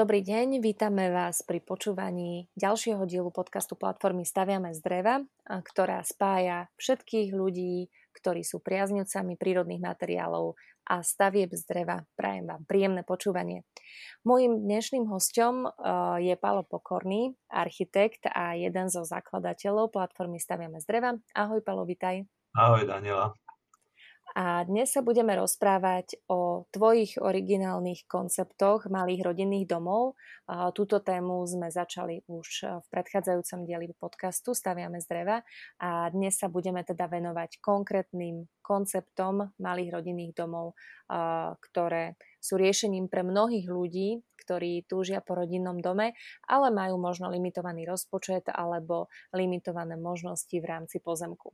Dobrý deň, vítame vás pri počúvaní ďalšieho dielu podcastu platformy Staviame z dreva, ktorá spája všetkých ľudí, ktorí sú priaznivcami prírodných materiálov a stavieb z dreva. Prajem vám príjemné počúvanie. Mojím dnešným hostom je Palo Pokorný, architekt a jeden zo zakladateľov platformy Staviame z dreva. Ahoj Palo, vitaj. Ahoj Daniela. A dnes sa budeme rozprávať o tvojich originálnych konceptoch malých rodinných domov. Túto tému sme začali už v predchádzajúcom dieli podcastu Staviame z dreva a dnes sa budeme teda venovať konkrétnym konceptom malých rodinných domov, ktoré sú riešením pre mnohých ľudí, ktorí túžia po rodinnom dome, ale majú možno limitovaný rozpočet alebo limitované možnosti v rámci pozemku.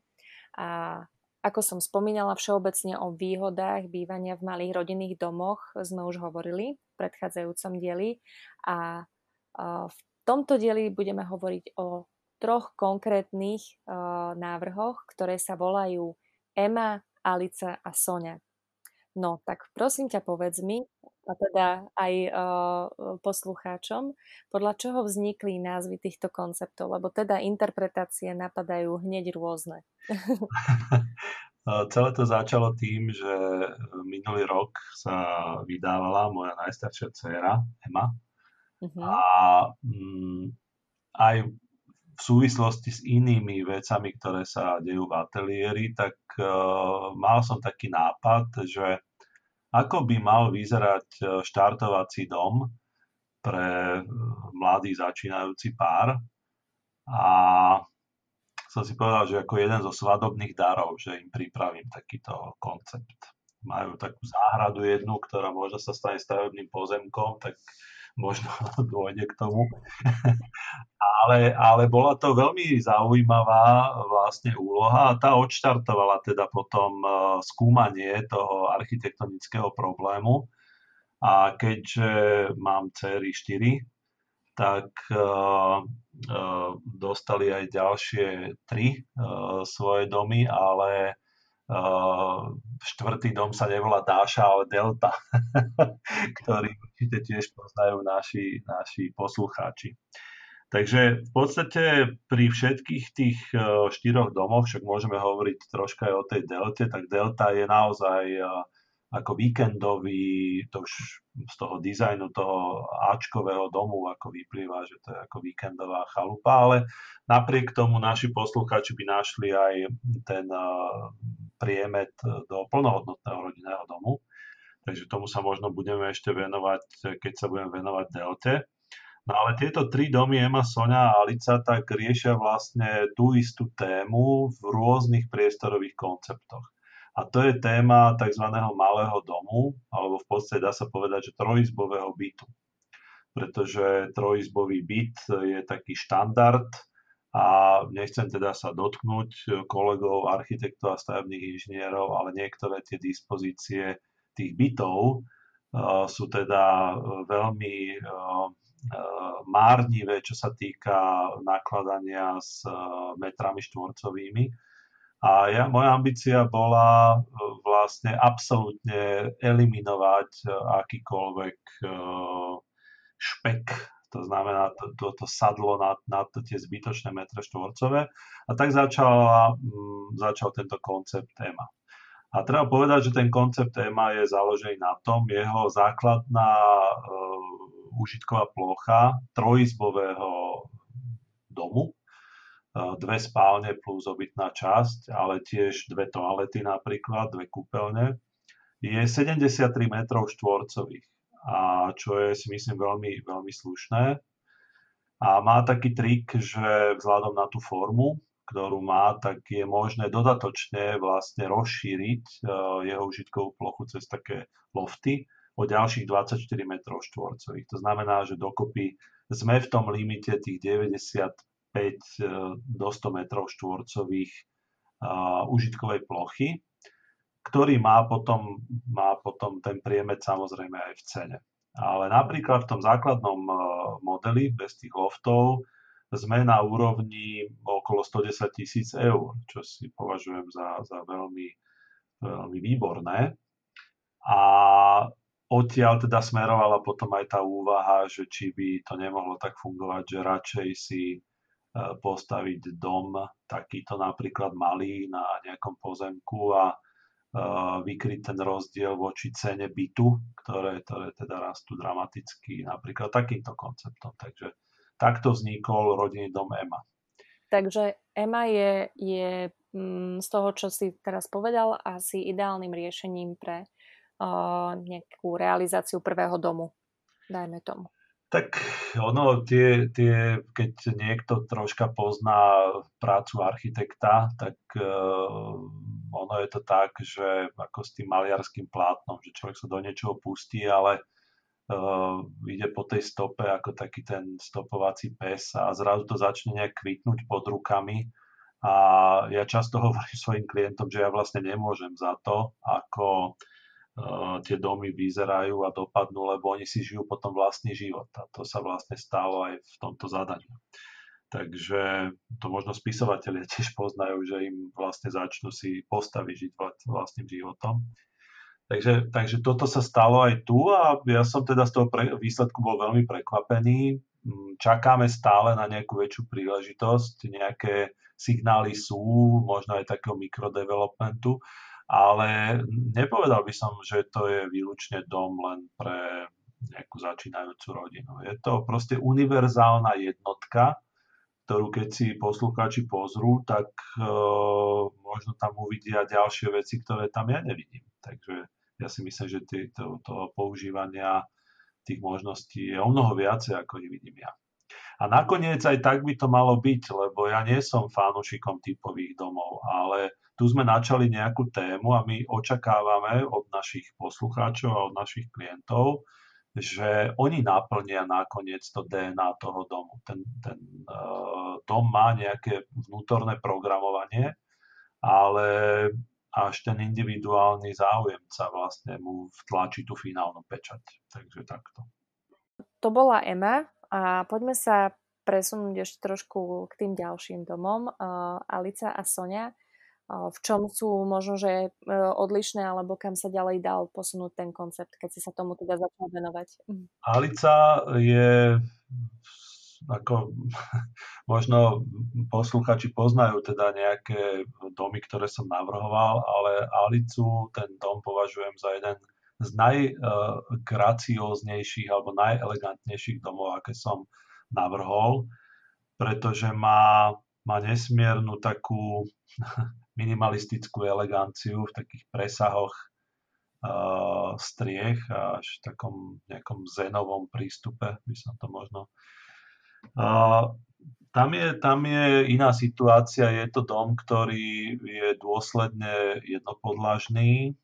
A ako som spomínala, všeobecne o výhodách bývania v malých rodinných domoch sme už hovorili v predchádzajúcom dieli a v tomto dieli budeme hovoriť o troch konkrétnych návrhoch, ktoré sa volajú Ema, Alica a Sonia. No, tak prosím ťa povedz mi, a teda aj uh, poslucháčom, podľa čoho vznikli názvy týchto konceptov, lebo teda interpretácie napadajú hneď rôzne. Celé to začalo tým, že minulý rok sa vydávala moja najstaršia dcéra, Ema. Uh-huh. A mm, aj v súvislosti s inými vecami, ktoré sa dejú v ateliéri, tak uh, mal som taký nápad, že ako by mal vyzerať e, štartovací dom pre e, mladý začínajúci pár. A som si povedal, že ako jeden zo svadobných darov, že im pripravím takýto koncept. Majú takú záhradu jednu, ktorá možno sa stane stavebným pozemkom, tak možno dôjde k tomu. ale, ale bola to veľmi zaujímavá vlastne úloha a tá odštartovala teda potom e, skúmanie toho architektonického problému. A keďže mám céry 4, tak uh, uh, dostali aj ďalšie tri uh, svoje domy, ale štvrtý dom sa nevolá Dáša, ale Delta, ktorý určite tiež poznajú naši, naši poslucháči. Takže v podstate pri všetkých tých uh, štyroch domoch, však môžeme hovoriť troška aj o tej delte, tak delta je naozaj uh, ako víkendový, to už z toho dizajnu toho Ačkového domu ako vyplýva, že to je ako víkendová chalupa, ale napriek tomu naši poslucháči by našli aj ten priemet do plnohodnotného rodinného domu. Takže tomu sa možno budeme ešte venovať, keď sa budeme venovať delte. No ale tieto tri domy, Ema, Sonia a Alica, tak riešia vlastne tú istú tému v rôznych priestorových konceptoch. A to je téma tzv. malého domu, alebo v podstate dá sa povedať, že trojizbového bytu. Pretože trojizbový byt je taký štandard, a nechcem teda sa dotknúť kolegov, architektov a stavebných inžinierov, ale niektoré tie dispozície tých bytov uh, sú teda veľmi uh, márnivé, čo sa týka nakladania s metrami štvorcovými. A ja, moja ambícia bola vlastne absolútne eliminovať akýkoľvek špek to znamená to, to, to sadlo na, na to, tie zbytočné metre štvorcové. A tak začal, mm, začal tento koncept téma. A treba povedať, že ten koncept téma je založený na tom, jeho základná e, užitková plocha trojizbového domu, e, dve spálne plus obytná časť, ale tiež dve toalety napríklad, dve kúpeľne, je 73 metrov štvorcových a čo je si myslím veľmi, veľmi slušné. A má taký trik, že vzhľadom na tú formu, ktorú má, tak je možné dodatočne vlastne rozšíriť e, jeho užitkovú plochu cez také lofty o ďalších 24 m štvorcových. To znamená, že dokopy sme v tom limite tých 95 e, do 100 m štvorcových e, užitkovej plochy ktorý má potom, má potom ten priemed samozrejme aj v cene. Ale napríklad v tom základnom e, modeli bez tých loftov sme na úrovni okolo 110 tisíc eur, čo si považujem za, za veľmi, veľmi výborné. A odtiaľ teda smerovala potom aj tá úvaha, že či by to nemohlo tak fungovať, že radšej si postaviť dom takýto napríklad malý na nejakom pozemku a e, vykryť ten rozdiel voči cene bytu, ktoré, ktoré teda rastú dramaticky napríklad takýmto konceptom. Takže takto vznikol rodinný dom EMA. Takže EMA je, je mm, z toho, čo si teraz povedal, asi ideálnym riešením pre nejakú realizáciu prvého domu, dajme tomu. Tak ono, tie, tie, keď niekto troška pozná prácu architekta, tak uh, ono je to tak, že ako s tým maliarským plátnom, že človek sa do niečoho pustí, ale uh, ide po tej stope ako taký ten stopovací pes a zrazu to začne nejak kvitnúť pod rukami. A ja často hovorím svojim klientom, že ja vlastne nemôžem za to, ako tie domy vyzerajú a dopadnú, lebo oni si žijú potom vlastný život. A to sa vlastne stalo aj v tomto zadaní. Takže to možno spisovateľia tiež poznajú, že im vlastne začnú si postaviť žiť vlastným životom. Takže, takže toto sa stalo aj tu a ja som teda z toho pre, výsledku bol veľmi prekvapený. Mm, čakáme stále na nejakú väčšiu príležitosť, nejaké signály sú, možno aj takého mikrodevelopmentu, ale nepovedal by som, že to je výlučne dom len pre nejakú začínajúcu rodinu. Je to proste univerzálna jednotka, ktorú keď si poslucháči pozrú, tak uh, možno tam uvidia ďalšie veci, ktoré tam ja nevidím. Takže ja si myslím, že to, to používania tých možností je o mnoho viacej, ako ich vidím ja. A nakoniec aj tak by to malo byť, lebo ja nie som fanúšikom typových domov, ale tu sme načali nejakú tému a my očakávame od našich poslucháčov a od našich klientov, že oni naplnia nakoniec to DNA toho domu. Ten, ten uh, dom má nejaké vnútorné programovanie, ale až ten individuálny záujemca vlastne mu vtlačí tú finálnu pečať. Takže takto. To bola Ema a poďme sa presunúť ešte trošku k tým ďalším domom. Uh, Alica a Sonia v čom sú možno, že e, odlišné, alebo kam sa ďalej dal posunúť ten koncept, keď si sa tomu teda začal venovať. Mhm. Alica je ako možno posluchači poznajú teda nejaké domy, ktoré som navrhoval, ale Alicu ten dom považujem za jeden z najgracióznejších alebo najelegantnejších domov, aké som navrhol, pretože má, má nesmiernu takú minimalistickú eleganciu v takých presahoch uh, striech až v takom nejakom zenovom prístupe, by som to možno... Uh, tam je, tam je iná situácia, je to dom, ktorý je dôsledne jednopodlažný,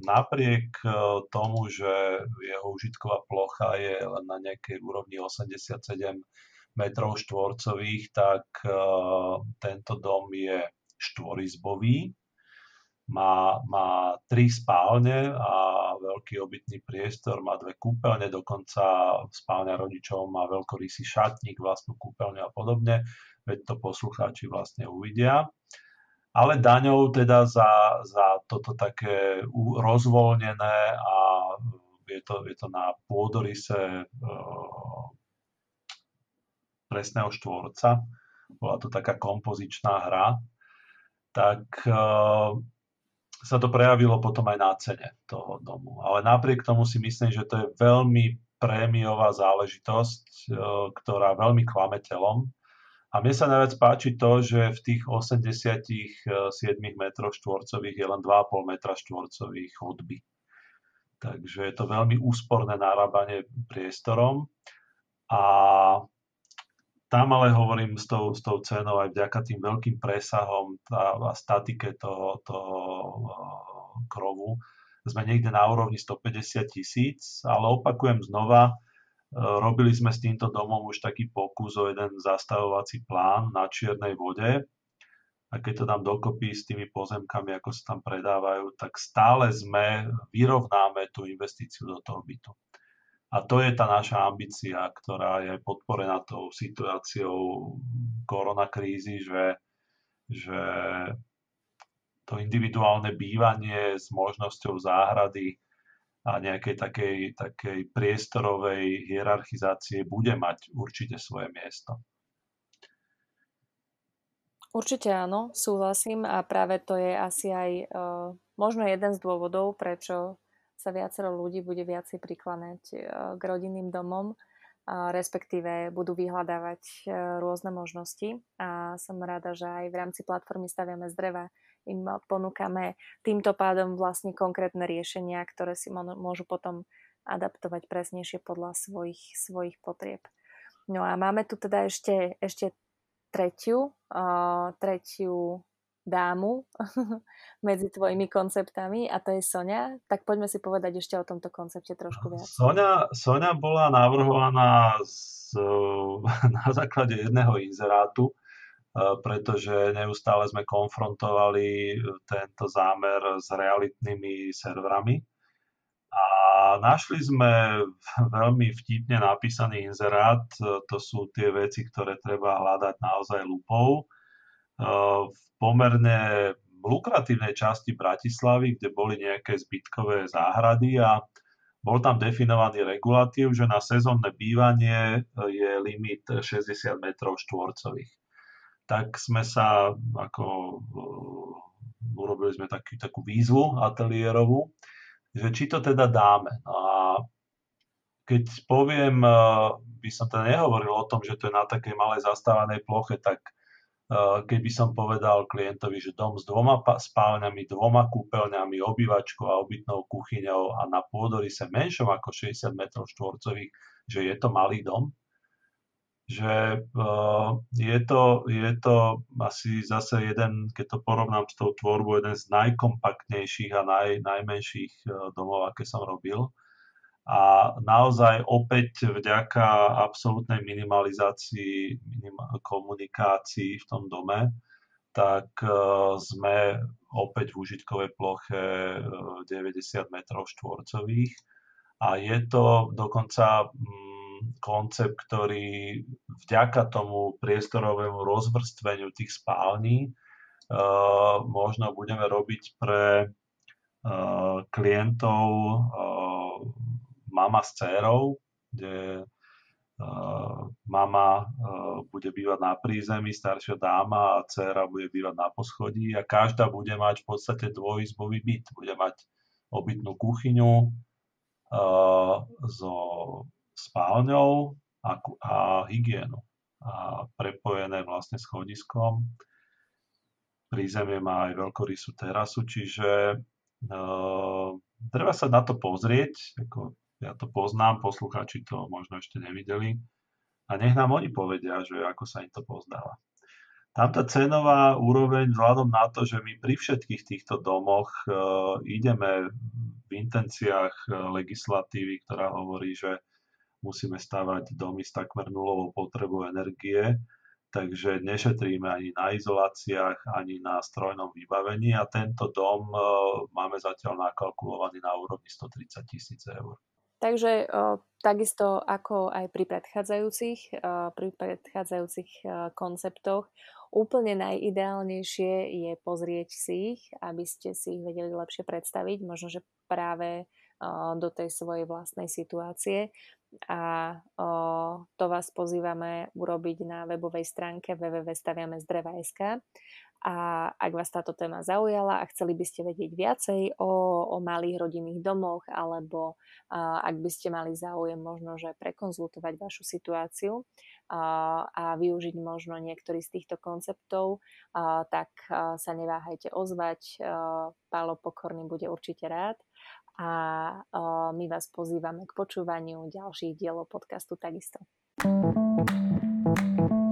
napriek uh, tomu, že jeho užitková plocha je len na nejakej úrovni 87 metrov štvorcových, tak uh, tento dom je štvorizbový, má, má tri spálne a veľký obytný priestor, má dve kúpeľne, dokonca spálňa rodičov má veľkorysý šatník, vlastnú kúpeľňu a podobne, veď to poslucháči vlastne uvidia. Ale daňou teda za, za toto také rozvoľnené a je to, je to na pôdorise e, presného štvorca, bola to taká kompozičná hra, tak eh, sa to prejavilo potom aj na cene toho domu. Ale napriek tomu si myslím, že to je veľmi prémiová záležitosť, eh, ktorá veľmi klame telom. A mne sa najviac páči to, že v tých 87 metroch štvorcových je len 2,5 metra štvorcových chodby. Takže je to veľmi úsporné narábanie priestorom. A tam ale hovorím s tou, s tou cenou aj vďaka tým veľkým presahom a, a statike toho, toho krovu sme niekde na úrovni 150 tisíc, ale opakujem znova, robili sme s týmto domom už taký pokus o jeden zastavovací plán na čiernej vode a keď to dám dokopy s tými pozemkami, ako sa tam predávajú, tak stále sme, vyrovnáme tú investíciu do toho bytu. A to je tá naša ambícia, ktorá je podporená tou situáciou koronakrízy, že, že to individuálne bývanie s možnosťou záhrady a nejakej takej, takej priestorovej hierarchizácie bude mať určite svoje miesto. Určite áno, súhlasím a práve to je asi aj uh, možno jeden z dôvodov, prečo sa viacero ľudí bude viacej prikláňať uh, k rodinným domom, uh, respektíve budú vyhľadávať uh, rôzne možnosti a som rada, že aj v rámci platformy Staviame z dreva im ponúkame týmto pádom vlastne konkrétne riešenia, ktoré si môžu potom adaptovať presnejšie podľa svojich, svojich potrieb. No a máme tu teda ešte, ešte tretiu, uh, tretiu dámu medzi tvojimi konceptami a to je Sonia. Tak poďme si povedať ešte o tomto koncepte trošku viac. Sonia, Sonia bola navrhovaná z, na základe jedného inzerátu, pretože neustále sme konfrontovali tento zámer s realitnými serverami a našli sme veľmi vtipne napísaný inzerát. To sú tie veci, ktoré treba hľadať naozaj lupou. V pomerne lukratívnej časti Bratislavy, kde boli nejaké zbytkové záhrady a bol tam definovaný regulatív, že na sezónne bývanie je limit 60 metrov štvorcových. Tak sme sa, ako urobili sme taký, takú výzvu ateliérovú, že či to teda dáme. No a keď poviem, eh, by som teda nehovoril o tom, že to je na takej malej zastávanej ploche, tak eh, keby som povedal klientovi, že dom s dvoma spálňami, dvoma kúpeľňami, obývačkou a obytnou kuchyňou a na pôdorise menšom ako 60 m štvorcových, že je to malý dom, že uh, je, to, je to asi zase jeden, keď to porovnám s tou tvorbou, jeden z najkompaktnejších a naj, najmenších uh, domov, aké som robil. A naozaj opäť vďaka absolútnej minimalizácii minim, komunikácií v tom dome, tak uh, sme opäť v užitkovej ploche 90 m štvorcových. A je to dokonca um, koncept, ktorý vďaka tomu priestorovému rozvrstveniu tých spální uh, možno budeme robiť pre uh, klientov uh, mama s dcerou, kde mama bude bývať na prízemí, staršia dáma a dcera bude bývať na poschodí a každá bude mať v podstate dvojizbový byt. Bude mať obytnú kuchyňu so spálňou a, a hygienu. A prepojené vlastne s chodiskom. Prízemie má aj veľkorysú terasu, čiže uh, treba sa na to pozrieť. Ako, ja to poznám, poslucháči to možno ešte nevideli. A nech nám oni povedia, že ako sa im to pozdáva. Tamto cenová úroveň vzhľadom na to, že my pri všetkých týchto domoch uh, ideme v intenciách uh, legislatívy, ktorá hovorí, že musíme stavať domy s takmer nulovou potrebou energie, takže nešetríme ani na izoláciách, ani na strojnom vybavení a tento dom e, máme zatiaľ nakalkulovaný na úrovni 130 tisíc eur. Takže o, takisto ako aj pri predchádzajúcich, o, pri predchádzajúcich konceptoch, úplne najideálnejšie je pozrieť si ich, aby ste si ich vedeli lepšie predstaviť, možno, že práve do tej svojej vlastnej situácie a o, to vás pozývame urobiť na webovej stránke www.staviamezdreva.sk a ak vás táto téma zaujala a chceli by ste vedieť viacej o, o malých rodinných domoch alebo a, ak by ste mali záujem možno, že prekonzultovať vašu situáciu a, a využiť možno niektorý z týchto konceptov, a, tak a, sa neváhajte ozvať. A, Pálo Pokorný bude určite rád a my vás pozývame k počúvaniu ďalších dielov podcastu takisto. thank you